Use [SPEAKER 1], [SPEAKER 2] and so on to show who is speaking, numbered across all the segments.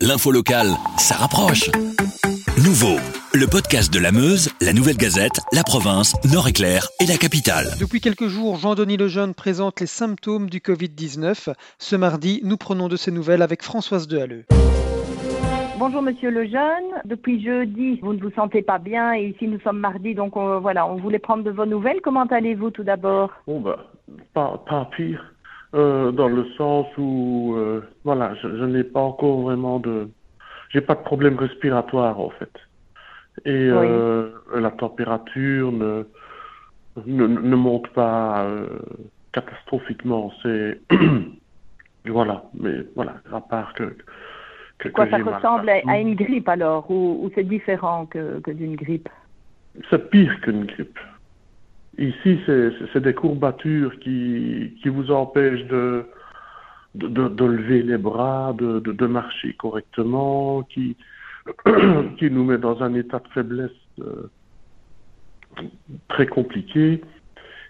[SPEAKER 1] L'info locale, ça rapproche. Nouveau, le podcast de la Meuse, la Nouvelle Gazette, la province, Nord-Éclair et la capitale.
[SPEAKER 2] Depuis quelques jours, Jean-Denis Lejeune présente les symptômes du Covid-19. Ce mardi, nous prenons de ces nouvelles avec Françoise Dehalleux.
[SPEAKER 3] Bonjour Monsieur Lejeune. Depuis jeudi, vous ne vous sentez pas bien et ici nous sommes mardi, donc on, voilà, on voulait prendre de vos nouvelles. Comment allez-vous tout d'abord?
[SPEAKER 4] Bon bah, pas, pas pire, euh, dans le sens où euh, voilà, je, je n'ai pas encore vraiment de, j'ai pas de problème respiratoire en fait, et euh, la température ne ne, ne monte pas catastrophiquement. C'est voilà, mais voilà, à part que que,
[SPEAKER 3] Quoi,
[SPEAKER 4] que
[SPEAKER 3] ça
[SPEAKER 4] mal.
[SPEAKER 3] ressemble à, à une grippe alors, ou, ou c'est différent que, que d'une grippe?
[SPEAKER 4] C'est pire qu'une grippe. Ici, c'est des courbatures qui, qui vous empêchent de, de, lever les bras, de, de, marcher correctement, qui, qui nous met dans un état de faiblesse euh, très compliqué.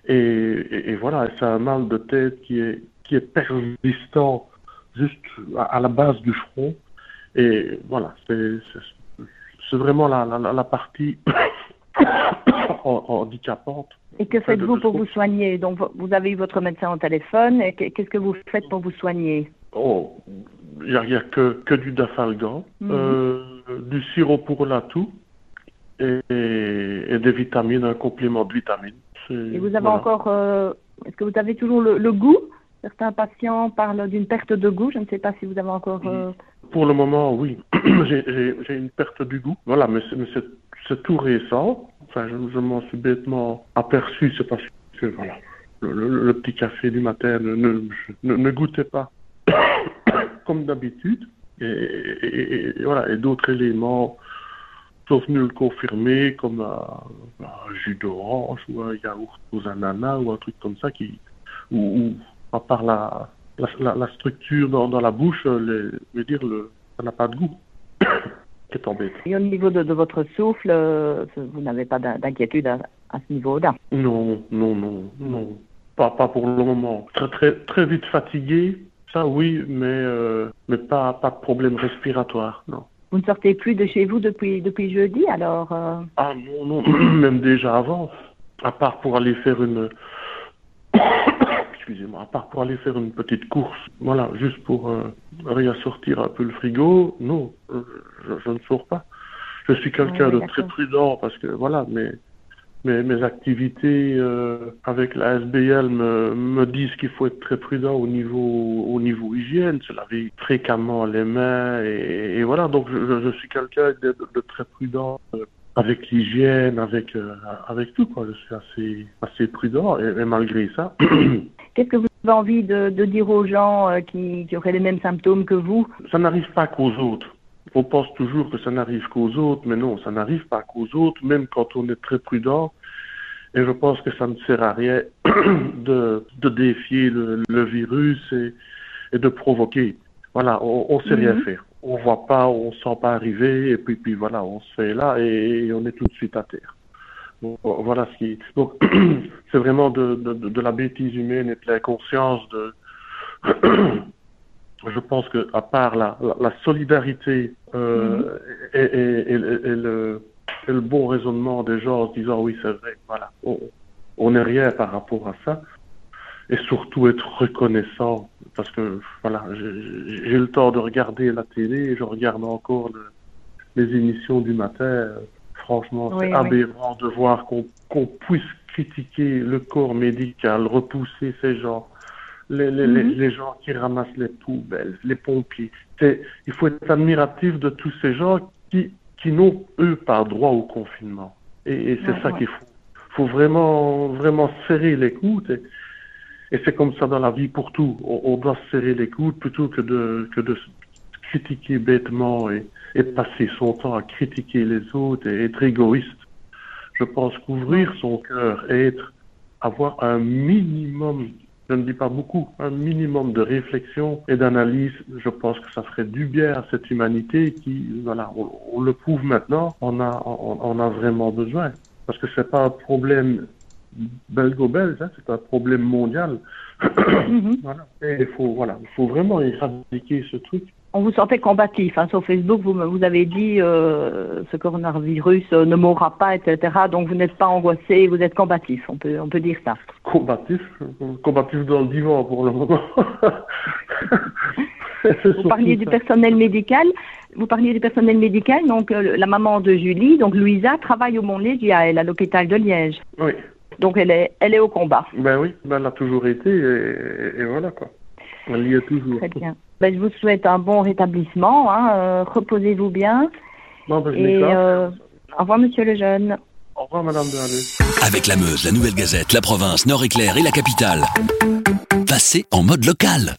[SPEAKER 4] Et, et, voilà, c'est un mal de tête qui est, qui est persistant juste à, la base du front. Et voilà, c'est vraiment la, la, partie handicapante.
[SPEAKER 3] Et que faites-vous pour vous soigner? Donc vous- avez eu votre médecin au téléphone, qu'est-ce que vous faites pour vous soigner?
[SPEAKER 4] Oh, il n'y a, a que, que du dafalgan,
[SPEAKER 3] Mhm.
[SPEAKER 4] euh, du sirop pour la toux et, des vitamines, un complément de vitamines.
[SPEAKER 3] Et vous avez
[SPEAKER 4] voilà.
[SPEAKER 3] encore, euh, est-ce que vous avez toujours le, le goût? Certains patients parlent d'une perte de goût. Je ne sais pas si vous avez encore. euh,
[SPEAKER 4] Pour le moment, oui. j'ai une perte du goût. Voilà, mais c'est c'est- tout récent. Enfin, je, m'en suis bêtement aperçu. C'est parce que, voilà, le, petit café du matin ne, goûtait pas comme d'habitude. Et, voilà, et d'autres éléments sont venus le confirmer, comme un, jus d'orange ou un yaourt aux ananas ou un truc comme ça qui, à part la, structure dans, la bouche, je veux dire, ça n'a pas de goût.
[SPEAKER 3] Et au niveau de, de votre souffle, euh, vous n'avez pas d'in- d'inquiétude à, à ce niveau-là?
[SPEAKER 4] Non, non, non, non. Pas, pas pour le moment. Très, très, très vite fatigué, ça oui, mais, euh, mais pas, pas de problème respiratoire, non.
[SPEAKER 3] Vous ne sortez plus de chez vous depuis, depuis jeudi, alors euh,
[SPEAKER 4] Ah non, non, même déjà avant. À part pour aller faire une... Excusez-moi, à part pour aller faire une petite course, voilà, juste pour euh, réassortir un peu le frigo, non, euh, je, je ne sors pas. Je suis quelqu'un de très prudent parce que, voilà, mes, mes, mes activités euh, avec la SBL me, me disent qu'il faut être très prudent au niveau, au niveau hygiène, se laver fréquemment les mains, et, et voilà, donc je, suis quelqu'un de, de- de très prudent euh, avec l'hygiène, avec, euh, avec tout, quoi. Je suis assez, assez prudent, et, et malgré ça,
[SPEAKER 3] qu'est-ce que vous avez envie de, de dire aux gens euh, qui, qui auraient les mêmes symptômes que vous?
[SPEAKER 4] Ça n'arrive pas qu'aux autres. On pense toujours que ça n'arrive qu'aux autres, mais non, ça n'arrive pas qu'aux autres, même quand on est très prudent. Et je pense que ça ne sert à rien de, de défier le, le virus et, et de provoquer. Voilà, on ne sait rien
[SPEAKER 3] Mhm.
[SPEAKER 4] faire. On voit pas, on sent pas arriver, et puis, puis voilà, on se fait là et, et on est tout de suite à terre. Donc, voilà ce qui. Donc, c'est vraiment de, de, de la bêtise humaine et de l'inconscience de. je pense que à part la, la, la solidarité euh, et, et, et, le- et le, et le bon raisonnement des gens en se disant oui c'est vrai, voilà, on n'est rien par rapport à ça, et surtout être reconnaissant parce que voilà, j'ai le temps de regarder la télé, je regarde encore le- les émissions du matin. Franchement,
[SPEAKER 3] Oui,
[SPEAKER 4] c'est
[SPEAKER 3] oui.
[SPEAKER 4] aberrant de voir qu'on qu'on puisse critiquer le corps médical, repousser ces gens les, les, les,
[SPEAKER 3] Mhm.
[SPEAKER 4] les gens qui ramassent les poubelles, les pompiers. Il faut être admiratif de tous ces gens qui, qui n'ont, eux, pas droit au confinement. Et, et c'est
[SPEAKER 3] Ouais,
[SPEAKER 4] ça
[SPEAKER 3] ouais.
[SPEAKER 4] qu'il faut. faut vraiment, vraiment serrer les coudes. Et, et c'est comme ça dans la vie pour tout. On, on doit se serrer les coudes plutôt que de, que critiquer bêtement et, et passer son temps à critiquer les autres et être égoïste. Je pense qu'ouvrir son cœur et être, avoir un minimum, je ne dis pas beaucoup, un minimum de réflexion et d'analyse, je pense que ça ferait du bien à cette humanité qui, voilà, on, le prouve maintenant, on a, on a vraiment besoin. Parce que c'est pas un problème belgo-belge, hein, c'est un problème mondial.
[SPEAKER 3] Mhm.
[SPEAKER 4] Voilà. Et il faut, voilà, il faut vraiment éradiquer ce truc.
[SPEAKER 3] On vous sentait combatif. Hein. Sur Facebook, vous, vous avez dit euh, ce coronavirus euh, ne mourra pas, etc. Donc vous n'êtes pas angoissé, vous êtes combatif. On peut, on peut dire ça.
[SPEAKER 4] Combatif Combatif dans le divan pour le moment.
[SPEAKER 3] vous parliez du personnel médical. Vous parliez du personnel médical. Donc euh, la maman de Julie, donc Louisa, travaille au Mont-Légial, à l'hôpital de Liège.
[SPEAKER 4] Oui.
[SPEAKER 3] Donc elle est, elle est au combat.
[SPEAKER 4] Ben oui, ben, elle a toujours été et, et voilà quoi. Elle y est toujours.
[SPEAKER 3] Très bien. Ben, je vous souhaite un bon rétablissement. Hein. Euh, Reposez-vous bien.
[SPEAKER 4] Bon, ben, je
[SPEAKER 3] Et euh, au revoir, Monsieur Lejeune.
[SPEAKER 4] Au revoir Madame de.
[SPEAKER 1] Avec la Meuse, la Nouvelle Gazette, la province, Nord-Éclair et la capitale. Passez en mode local.